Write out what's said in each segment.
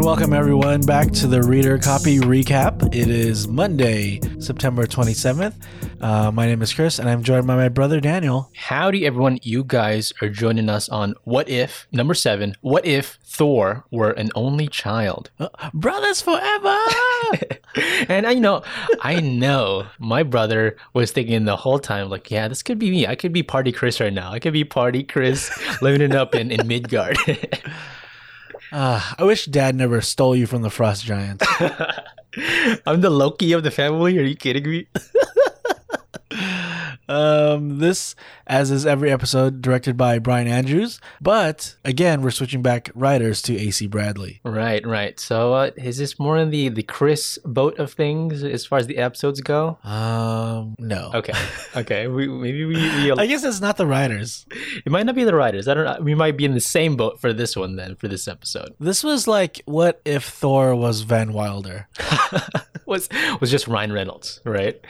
and welcome everyone back to the Reader Copy Recap. It is Monday, September 27th. Uh, my name is Chris, and I'm joined by my brother Daniel. Howdy, everyone. You guys are joining us on What If, number seven. What if Thor were an only child? Uh, brothers forever! and I know, I know my brother was thinking the whole time, like, yeah, this could be me. I could be Party Chris right now. I could be Party Chris living it up in, in Midgard. Uh, I wish Dad never stole you from the Frost Giants. I'm the Loki of the family. Are you kidding me? Um, this, as is every episode, directed by Bryan Andrews. But again, we're switching back writers to AC Bradley. Right, right. So, uh, is this more in the the Chris boat of things as far as the episodes go? Um, no. Okay, okay. We maybe we, we I guess it's not the writers. it might not be the writers. I don't know. We might be in the same boat for this one then for this episode. This was like, what if Thor was Van Wilder? was was just Ryan Reynolds, right?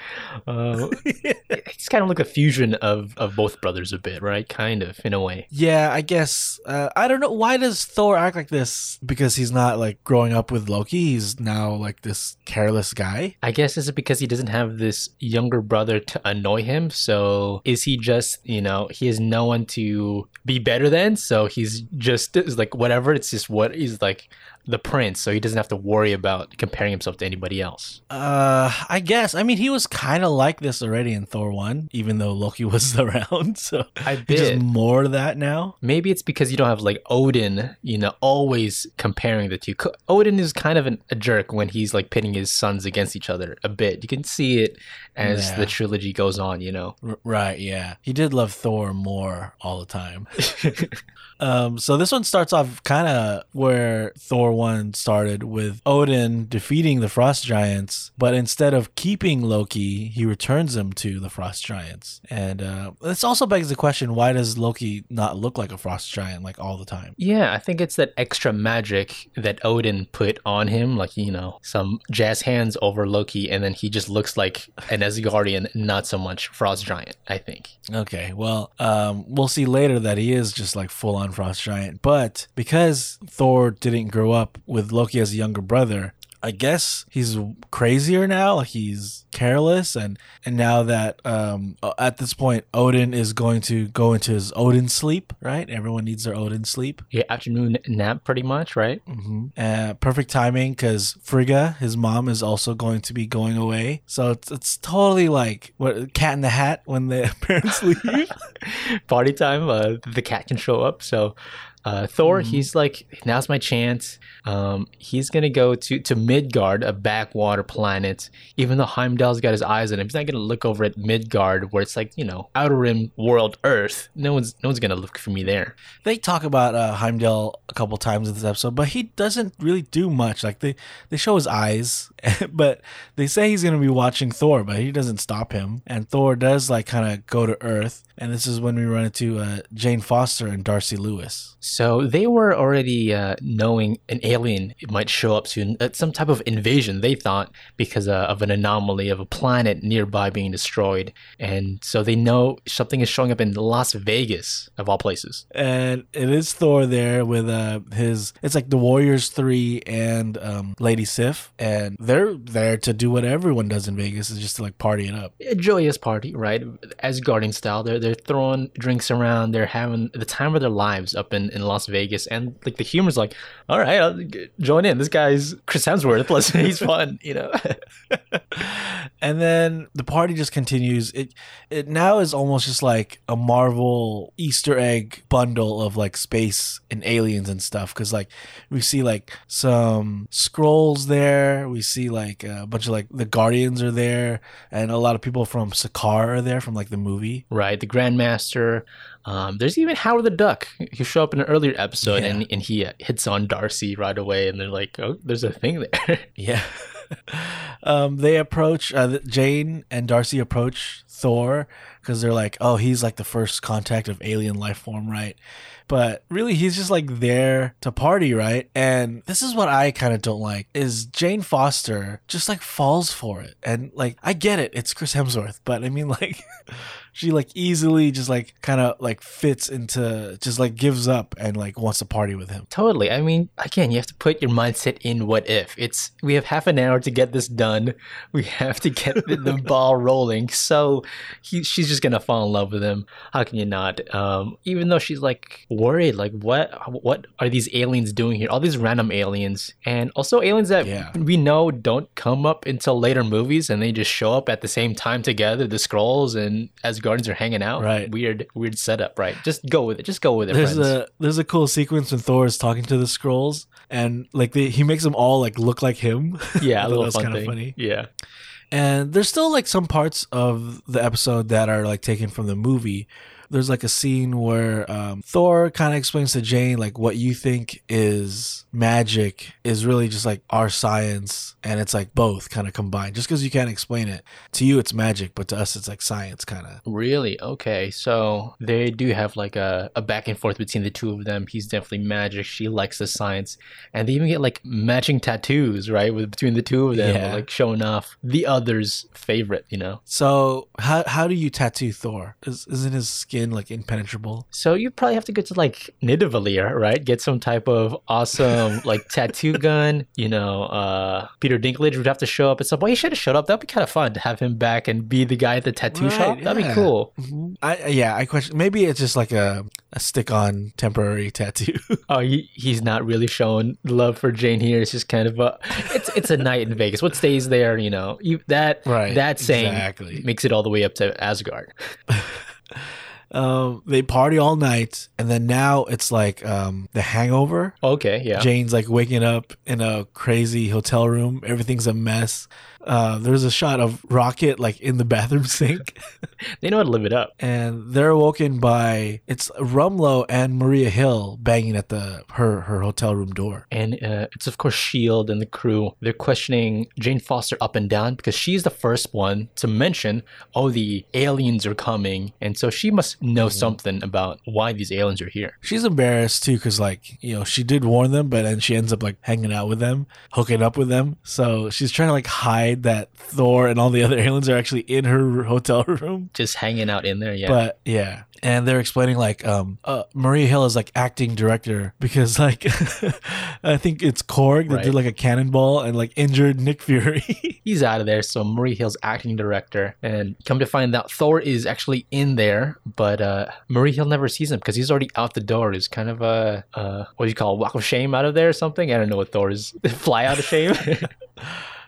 Uh, it's kind of like a fusion of of both brothers a bit, right? Kind of in a way. Yeah, I guess. Uh, I don't know. Why does Thor act like this? Because he's not like growing up with Loki. He's now like this careless guy. I guess is it because he doesn't have this younger brother to annoy him? So is he just you know he has no one to be better than? So he's just is like whatever. It's just what he's like the prince, so he doesn't have to worry about comparing himself to anybody else. Uh, I guess. I mean, he was kind of like this already in Thor one, even though Loki was around. So I just more of that now. Maybe it's because you don't have like Odin, you know, always comparing the two. Odin is kind of an, a jerk when he's like pitting his sons against each other a bit. You can see it as Yeah. the trilogy goes on, you know. R- right, yeah. He did love Thor more all the time. um, so this one starts off kind of where Thor 1 started with Odin defeating the Frost Giants, but instead of keeping Loki, he returns him to the Frost Giants. And uh, this also begs the question why does Loki not look like a Frost Giant like all the time? Yeah, I think it's that extra magic that Odin put on him, like, you know, some jazz hands over Loki, and then he just looks like an Asgardian, not so much Frost Giant, I think. Okay, well, um, we'll see later that he is just like full on frost giant. But because Thor didn't grow up with Loki as a younger brother, I guess he's crazier now. Like he's careless, and and now that um, uh, at this point Odin is going to go into his Odin sleep. Right, everyone needs their Odin sleep. Your afternoon nap, pretty much, right? Mm-hmm. Uh, perfect timing because Frigga, his mom, is also going to be going away. So it's it's totally like what Cat in the Hat when the parents leave. party time. Uh, the cat can show up. So uh, Thor, he's like, now's my chance. Um, he's gonna go to to Midgard, a backwater planet. Even though Heimdall's got his eyes on him, he's not gonna look over at Midgard, where it's like you know outer rim world Earth. No one's no one's gonna look for me there. they talk about uh, Heimdall a couple times in this episode, but he doesn't really do much. Like they they show his eyes, but they say he's gonna be watching Thor, but he doesn't stop him. And Thor does like kind of go to Earth, and this is when we run into uh, Jane Foster and Darcy Lewis. So they were already uh, knowing an alien might show up soon, uh, some type of invasion. They thought because uh, of an anomaly of a planet nearby being destroyed, and so they know something is showing up in Las Vegas of all places. And it is Thor there with uh, his. It's like the Warriors three and um, Lady Sif, and they're there to do what everyone does in Vegas is just to like party it up. A joyous party, right? Asgardian style, they're they're throwing drinks around. They're having the time of their lives up in, in Las Vegas, and like the humor's like, all right, I'll join in. This guy's Chris Hemsworth, plus he's fun, you know. and then the party just continues. It it now is almost just like a Marvel Easter egg bundle of like space and aliens and stuff. Because like we see like some Skrulls there. We see like a bunch of like the Guardians are there, and a lot of people from Sakaar are there from like the movie. right? The Grandmaster. Um, there's even Howard the Duck. He show up in an earlier episode, and, and he uh, hits on Darcy right away, and they're like, "Oh, there's a thing there." Yeah. um, they approach uh, Jane and Darcy approach Thor because they're like, oh, he's like the first contact of alien life form, right? But really, he's just like there to party, right? And this is what I kind of don't like is Jane Foster just like falls for it, and like I get it, it's Chris Hemsworth, but I mean like. she like easily just like kind of like fits into just like gives up and like wants to party with him. Totally. I mean, again, you have to put your mindset in what if. It's we have half an hour to get this done. We have to get the, the ball rolling. So he, she's just gonna fall in love with him. How can you not? Um, even though she's like worried, like what what are these aliens doing here? All these random aliens, and also aliens that Yeah. we know don't come up until later movies, and they just show up at the same time together. The Skrulls and Asgardians are hanging out. Right. Weird, weird setup. Right. Just go with it. Just go with it. There's friends. a there's a cool sequence when Thor is talking to the Skrulls and like they, he makes them all like look like him. yeah, a little that was fun kinda funny. Yeah. And there's still like some parts of the episode that are like taken from the movie. There's like a scene where um, Thor kind of explains to Jane like what you think is magic is really just like our science, and it's like both kind of combined. Just because you can't explain it to you, it's magic, but to us, it's like science kind of. Really? Okay. So they do have like a, a back and forth between the two of them. He's definitely magic. She likes the science. And they even get like matching tattoos, right? With between the two of them, Yeah. like showing off the other's favorite, you know? So how how do you tattoo Thor? Is, isn't his skin like impenetrable? So you probably have to go to like Nidavellir, right? Get some type of awesome like tattoo gun. You know, uh Peter Dinklage would have to show up at some point. He should have showed up. That'd be kind of fun to have him back and be the guy at the tattoo Right, shop. That'd yeah. be cool. I yeah, I question. Maybe it's just like a a stick on temporary tattoo. Oh, he, he's not really showing love for Jane here. It's just kind of a, it's it's a night in Vegas. What stays there, you know, you that Right, that saying exactly. makes it all the way up to Asgard. um, they party all night, and then now it's like um, the Hangover. Okay, yeah, Jane's like waking up in a crazy hotel room. Everything's a mess. Uh, there's a shot of Rocket like in the bathroom sink, they know how to live it up. and they're awoken by it's Rumlow and Maria Hill banging at the her her hotel room door. And uh, it's of course Shield and the crew. They're questioning Jane Foster up and down because she's the first one to mention, "Oh, the aliens are coming," and so she must know something about why these aliens are here. She's embarrassed too, because like you know she did warn them, but then she ends up like hanging out with them, hooking up with them. So she's trying to like hide that Thor and all the other aliens are actually in her hotel room. Just hanging out in there, yeah. But yeah, and they're explaining like um uh, Maria Hill is like acting director because like I think it's Korg that Right. did like a cannonball and like injured Nick Fury. he's out of there. So Marie Hill's acting director, and come to find out, Thor is actually in there, but uh, Marie Hill never sees him because he's already out the door. He's kind of a uh, what do you call it, walk of shame out of there or something? I don't know what Thor is. Fly out of shame.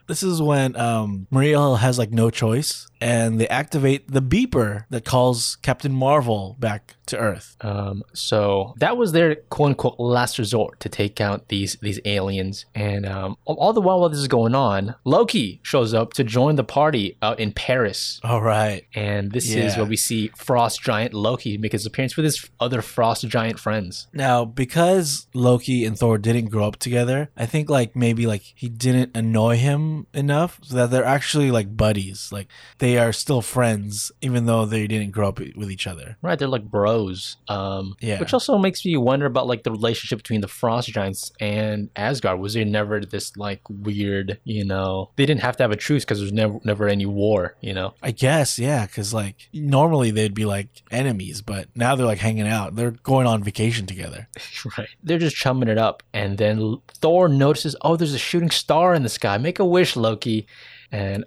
This is when um Maria has like no choice and they activate the beeper that calls Captain Marvel back to Earth. um, so that was their quote unquote last resort to take out these these aliens. And um, all- the while while this is going on, Loki shows up to join the party out in Paris. All right. And this is where we see Frost Giant Loki make his appearance with his other Frost Giant friends. Now, because Loki and Thor didn't grow up together, I think like maybe like he didn't annoy him enough so that they're actually like buddies. Like they are still friends even though they didn't grow up with each other. Right, they're like bros. Um, Yeah. Which also makes me wonder about like the relationship between the Frost Giants and Asgard. Was there never this like weird, you know? They didn't have to have a truce because there's never never any war, you know? I guess, yeah, cuz like normally they'd be like enemies, but now they're like hanging out. They're going on vacation together. Right. They're just chumming it up, and then Thor notices, oh, there's a shooting star in the sky. Make a wish, Loki. And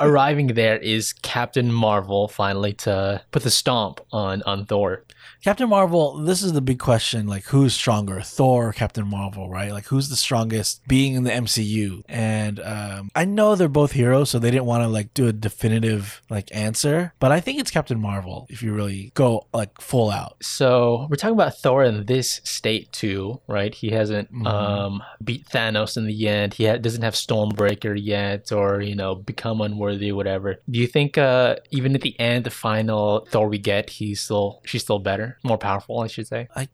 arriving there is Captain Marvel finally to put the stomp on on Thor. Captain Marvel, this is the big question like who's stronger, Thor or Captain Marvel, right? Like who's the strongest being in the MCU? And um, I know they're both heroes, so they didn't want to like do a definitive like answer, but I think it's Captain Marvel if you really go like full out. So we're talking about Thor in this state too, right? He hasn't Mhm. um, beat Thanos in the end. He ha- doesn't have Stormbreaker yet, or you know, become unworthy, whatever. Do you think uh, even at the end, the final Thor we get, he's still she's still better, more powerful, I should say? I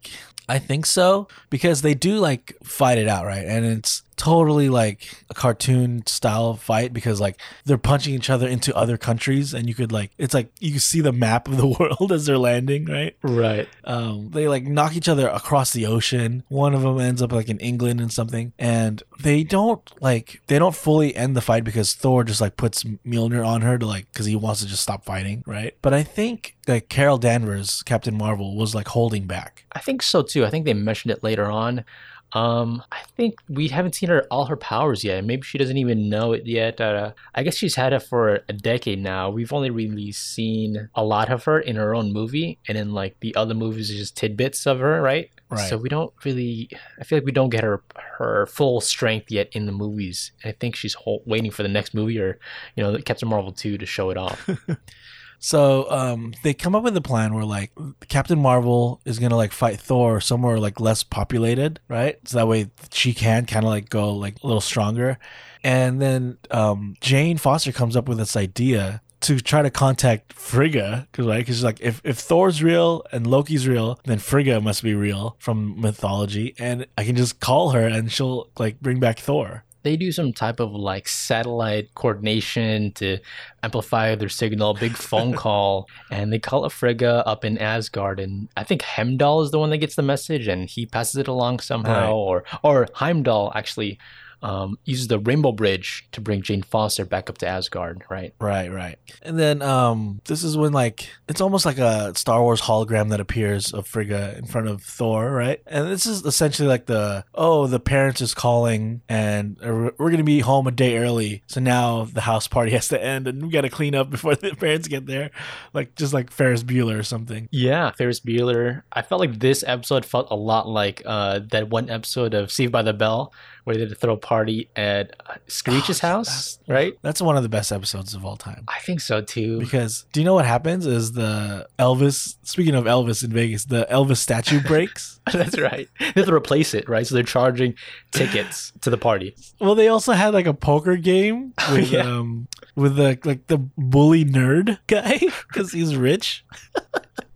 I think so because they do like fight it out, right? And it's totally like a cartoon style fight because like they're punching each other into other countries and you could like it's like you see the map of the world as they're landing, right? Right. Um, they like knock each other across the ocean. One of them ends up like in England and something, and they don't like they don't fully end the fight because Thor just like puts Mjolnir on her to like because he wants to just stop fighting, right? But I think like Carol Danvers, Captain Marvel, was like holding back. I think so too. I think they mentioned it later on. Um, I think we haven't seen her all her powers yet. Maybe she doesn't even know it yet. Uh, I guess she's had it for a decade now. We've only really seen a lot of her in her own movie, and in like the other movies, it's just tidbits of her, right? Right. So we don't really. I feel like we don't get her her full strength yet in the movies. I think she's whole, waiting for the next movie or, you know, Captain Marvel two to show it off. So um, they come up with a plan where like Captain Marvel is gonna like fight Thor somewhere like less populated, right? So that way she can kind of like go like a little stronger. And then um, Jane Foster comes up with this idea to try to contact Frigga, because right, because like if if Thor's real and Loki's real, then Frigga must be real from mythology, and I can just call her and she'll like bring back Thor. They do some type of like satellite coordination to amplify their signal, big phone call, and they call a Frigga up in Asgard, and I think Heimdall is the one that gets the message, and he passes it along somehow, Right. or or Heimdall actually um, uses the Rainbow Bridge to bring Jane Foster back up to Asgard, right? Right, right. And then um this is when like it's almost like a Star Wars hologram that appears of Frigga in front of Thor, right? And this is essentially like the oh, the parents is calling and uh, we're going to be home a day early. So now the house party has to end and we got to clean up before the parents get there. Like just like Ferris Bueller or something. Yeah, Ferris Bueller. I felt like this episode felt a lot like uh, that one episode of Saved by the Bell where they had to throw a party at Screech's Oh, house, right? That's one of the best episodes of all time. I think so too. Because do you know what happens is the Elvis speaking of Elvis in Vegas, the Elvis statue breaks. That's right. They have to replace it, right? So they're charging tickets to the party. Well, they also had like a poker game with Yeah. um with the like the bully nerd guy because he's rich.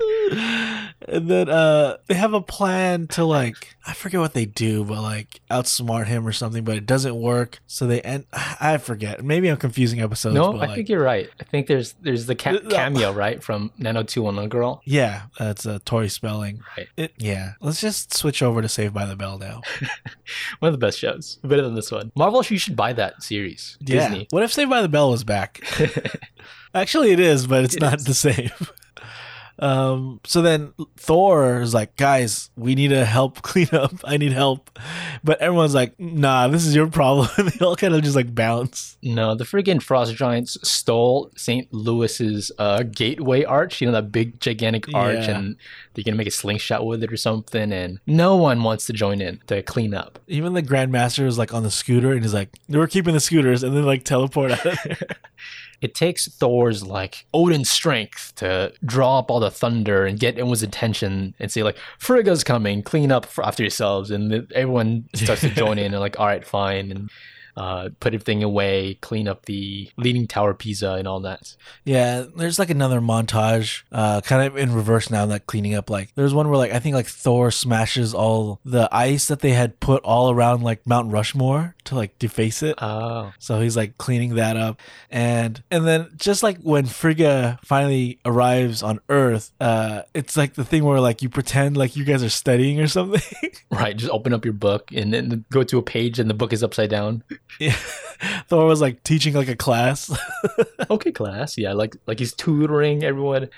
and then uh they have a plan to like I forget what they do, but like outsmart him or something, but it doesn't work. So they end I forget. Maybe I'm confusing episodes. no, I like, think you're right. I think there's there's the ca- cameo right from Nano Two on the girl. yeah, that's uh, Tori Spelling. Right. It, yeah, let's just switch over to Saved by the Bell now. One of the best shows, better than this one. Marvel, you should buy that series. Yeah. Disney. What if Saved by the Bell was back? Actually, it is, but it's It not is. the same. Um, so then Thor is like, guys, we need to help clean up. I need help. But everyone's like, nah, this is your problem. they all kind of just like bounce. No, the freaking Frost Giants stole St. Louis's uh, gateway arch. You know that big gigantic arch, Yeah. and they're gonna make a slingshot with it or something. And no one wants to join in to clean up. Even the Grandmaster is like on the scooter and he's like, we're keeping the scooters and then like teleport out of there. It takes Thor's like Odin's strength to draw up all the thunder and get everyone's attention and say like Frigga's coming, clean up after yourselves, and everyone starts to join in and like all right, fine, and uh, put everything away, clean up the Leaning Tower Pisa and all that. Yeah, there's like another montage, uh, kind of in reverse now, like cleaning up. Like there's one where like I think like Thor smashes all the ice that they had put all around like Mount Rushmore to like deface it. Oh, So he's like cleaning that up, and and then just like when Frigga finally arrives on Earth, uh, it's like the thing where like you pretend like you guys are studying or something. right. Just open up your book and then go to a page and the book is upside down. Yeah. Thor was like teaching like a class. okay, class. Yeah, like like he's tutoring everyone.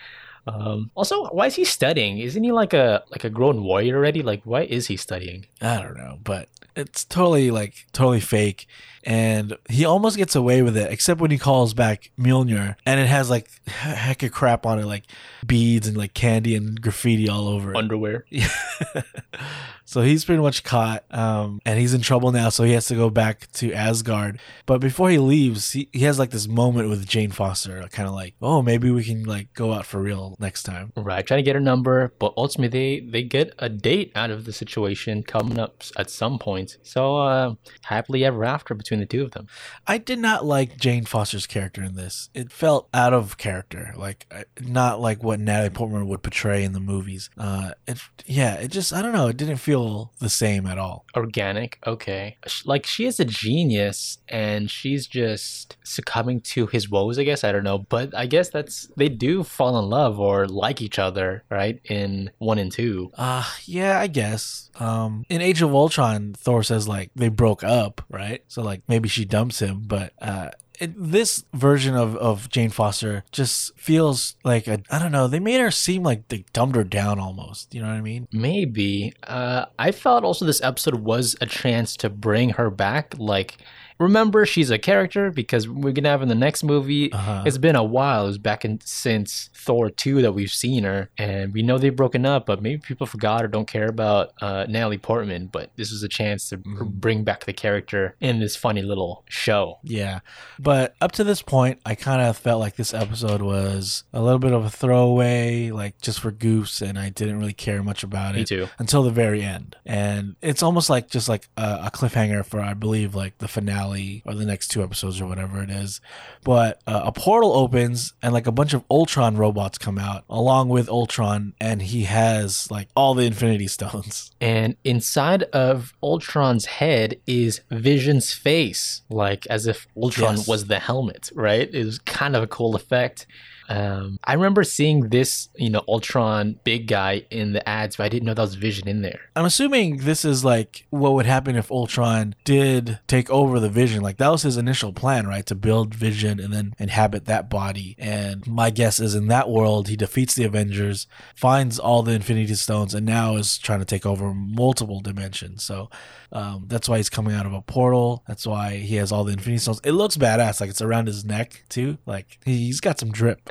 Um, also, why is he studying? Isn't he like a like a grown warrior already? Like, why is he studying? I don't know, but it's totally like totally fake. And he almost gets away with it, except when he calls back Mjolnir, and it has like a heck of crap on it, like beads and like candy and graffiti all over it. Underwear. so he's pretty much caught, um, and he's in trouble now. So he has to go back to Asgard. But before he leaves, he, he has like this moment with Jane Foster, kind of like, oh, maybe we can like go out for real next time. Right, trying to get her number, but ultimately they, they get a date out of the situation coming up at some point. So uh, happily ever after between the two of them. I did not like Jane Foster's character in this. It felt out of character, like not like what Natalie Portman would portray in the movies. Uh, it yeah, it just I don't know. It didn't feel feel the same at all. Organic, okay. Like she is a genius and she's just succumbing to his woes, I guess. I don't know. But I guess that's they do fall in love or like each other, right? In one and two. Uh yeah, I guess. Um in Age of Ultron, Thor says like they broke up, right? So like maybe she dumps him, but uh it, this version of, of Jane Foster just feels like a, I don't know. They made her seem like they dumbed her down almost. You know what I mean? Maybe. Uh, I felt also this episode was a chance to bring her back. Like, remember, she's a character because we're gonna have in the next movie. Uh-huh. It's been a while. It was back in since Thor two that we've seen her, and we know they've broken up. But maybe people forgot or don't care about uh, Natalie Portman. But this was a chance to bring back the character in this funny little show. Yeah. But up to this point, I kind of felt like this episode was a little bit of a throwaway, like just for goofs, and I didn't really care much about it. Me too. Until the very end. And it's almost like just like a, a cliffhanger for, I believe, like the finale or the next two episodes or whatever it is. But uh, a portal opens and like a bunch of Ultron robots come out along with Ultron, and he has like all the Infinity Stones. And inside of Ultron's head is Vision's face, like as if Ultron Yes. was the helmet, right? It was kind of a cool effect. Um, I remember seeing this, you know, Ultron big guy in the ads, but I didn't know that was Vision in there. I'm assuming this is like what would happen if Ultron did take over the Vision. Like that was his initial plan, right? To build Vision and then inhabit that body. And my guess is in that world, he defeats the Avengers, finds all the Infinity Stones, and now is trying to take over multiple dimensions. So um, that's why he's coming out of a portal. That's why he has all the Infinity Stones. It looks badass. Like it's around his neck too. Like he's got some drip.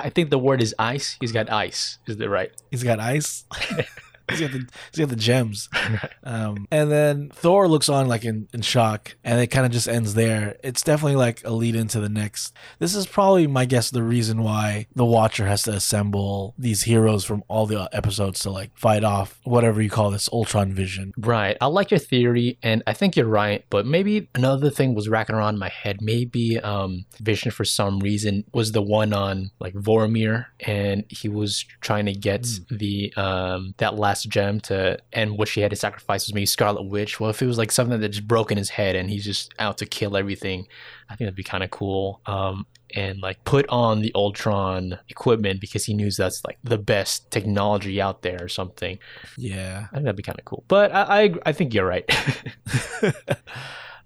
I think the word is ice. He's got ice. Is that right? He's got ice. he's got the he's got the gems. Um, and then Thor looks on like in, in shock, and it kind of just ends there. It's definitely like a lead into the next. This is probably my guess the reason why the Watcher has to assemble these heroes from all the episodes to like fight off whatever you call this Ultron Vision. Right. I like your theory, and I think you're right. But maybe another thing was racking around in my head. Maybe um, Vision, for some reason, was the one on like Vormir, and he was trying to get the um, that last gem to, and what she had to sacrifice was maybe Scarlet Witch. Well, if it was like something that just broke in his head, and he's just out to kill everything, I think that'd be kind of cool. Um, and like put on the Ultron equipment because he knew that's like the best technology out there or something. Yeah. I think that'd be kind of cool. But I, I, I think you're right.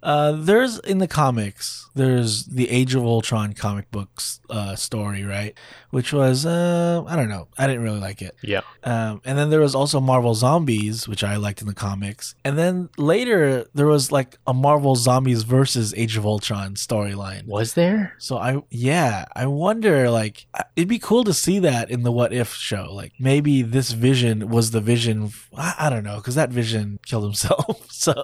Uh, there's in the comics, there's the Age of Ultron comic books uh, story, right? Which was, uh, I don't know, I didn't really like it. yeah. Um, and then there was also Marvel Zombies, which I liked in the comics. And then later there was like a Marvel Zombies versus Age of Ultron storyline. Was there? So I, yeah, I wonder, like, it'd be cool to see that in the What If show. Like, maybe this vision was the vision. I, I don't know, because that vision killed himself. so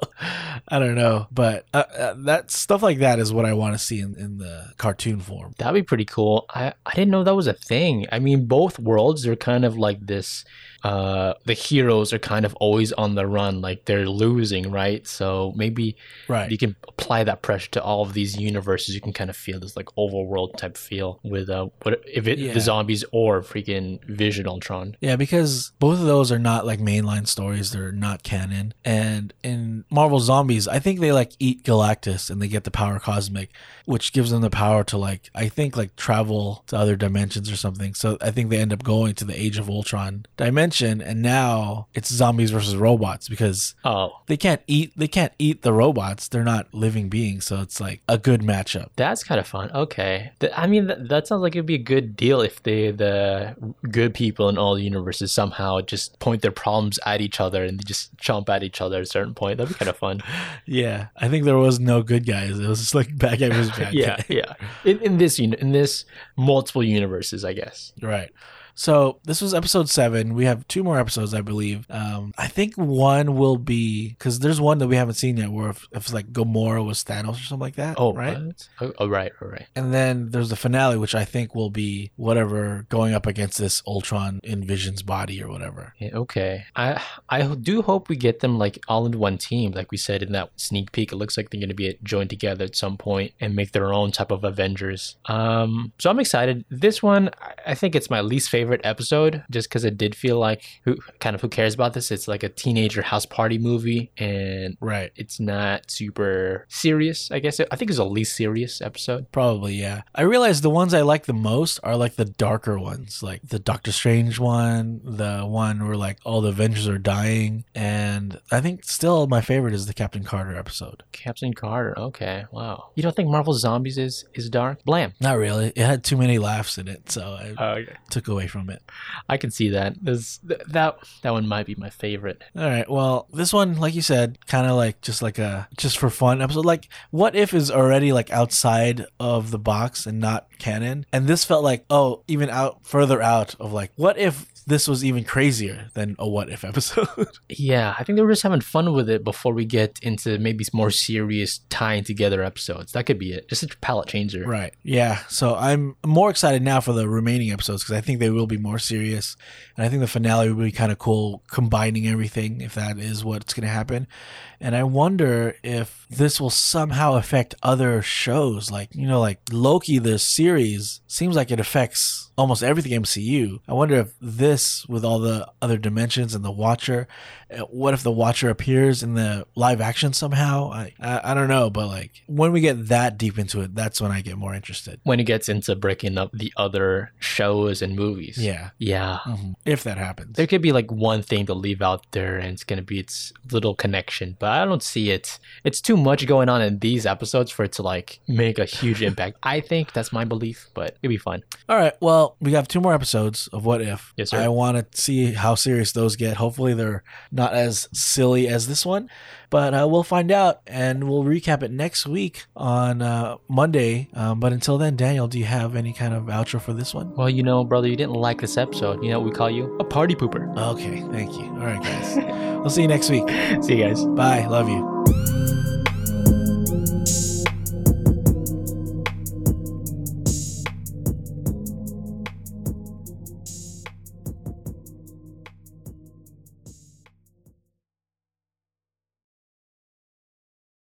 I don't know. But uh, uh, that stuff like that is what I want to see in, in the cartoon form. That'd be pretty cool. I, I didn't know that was a thing. I mean, both worlds are kind of like this. Uh, the heroes are kind of always on the run, like they're losing, right? So maybe Right. you can apply that pressure to all of these universes. You can kind of feel this like overworld type feel with uh, what if it Yeah. the zombies or freaking Vision Ultron. Yeah, because both of those are not like mainline stories. They're not canon. And in Marvel Zombies, I think they like eat Galactus and they get the power cosmic, which gives them the power to like, I think like travel to other dimensions or something. So I think they end up going to the Age of Ultron dimension. And now it's zombies versus robots because Oh, they can't eat, they can't eat the robots. They're not living beings. So it's like a good matchup. That's kind of fun. Okay, Th- I mean that, that sounds like it'd be a good deal if they the good people in all the universes somehow just point their problems at each other and they just chomp at each other at a certain point. That'd be kind of fun. Yeah. I think there was no good guys. It was just like bad guy versus bad yeah, guy. yeah. In, in this in this multiple universes, I guess. Right. So this was episode seven. We have two more episodes, I believe. Um, I think one will be because there's one that we haven't seen yet, where if, if it's like Gamora was Thanos or something like that. Oh, right. what? Oh, oh, right, right, right. And then there's the finale, which I think will be whatever going up against this Ultron in Vision's body or whatever. Yeah, okay. I I do hope we get them like all in one team, like we said in that sneak peek. It looks like they're going to be joined together at some point and make their own type of Avengers. Um, so I'm excited. This one, I think it's my least favorite favorite episode just because it did feel like who kind of who cares about this? It's like a teenager house party movie and Right. it's not super serious. I guess I think it's the least serious episode. Probably, yeah. I realize the ones I like the most are like the darker ones, like the Doctor Strange one, the one where like all the Avengers are dying, and I think still my favorite is the Captain Carter episode. Captain Carter. Okay, wow. You don't think Marvel Zombies is is dark? Blam. Not really. It had too many laughs in it, so I oh, okay. took away from it. I can see that. This, th- that that one might be my favorite. All right. Well, this one, like you said, kind of like just like a just for fun episode. Like, what if is already like outside of the box and not canon, and this felt like oh, even out further out of like what if this was even crazier than a what if episode. Yeah, I think they were just having fun with it before we get into maybe more serious tying together episodes. That could be it. Just a palette changer. right. Yeah. So I'm more excited now for the remaining episodes because I think they will be more serious, and I think the finale will be kind of cool, combining everything if that is what's going to happen. And I wonder if this will somehow affect other shows. Like, you know, like Loki, the series, seems like it affects almost everything MCU. I wonder if this, with all the other dimensions and the Watcher, uh, what if the Watcher appears in the live action somehow? I, I, I don't know. But like, when we get that deep into it, that's when I get more interested. When it gets into breaking up the other shows and movies. Yeah. Yeah. Mhm. If that happens. There could be like one thing to leave out there and it's going to be its little connection, but I don't see it. It's too much going on in these episodes for it to like make a huge impact. I think that's my belief, but it'd be fun. All right. Well, we have two more episodes of What If. Yes, sir. I want to see how serious those get. Hopefully, they're not as silly as this one, but uh, we'll find out and we'll recap it next week on uh, Monday. Um, but until then, Daniel, do you have any kind of outro for this one? Well, you know, brother, you didn't like this episode. You know what we call you? A party pooper. Okay. Thank you. All right, guys. we'll see you next week. See you guys. Bye. Love you.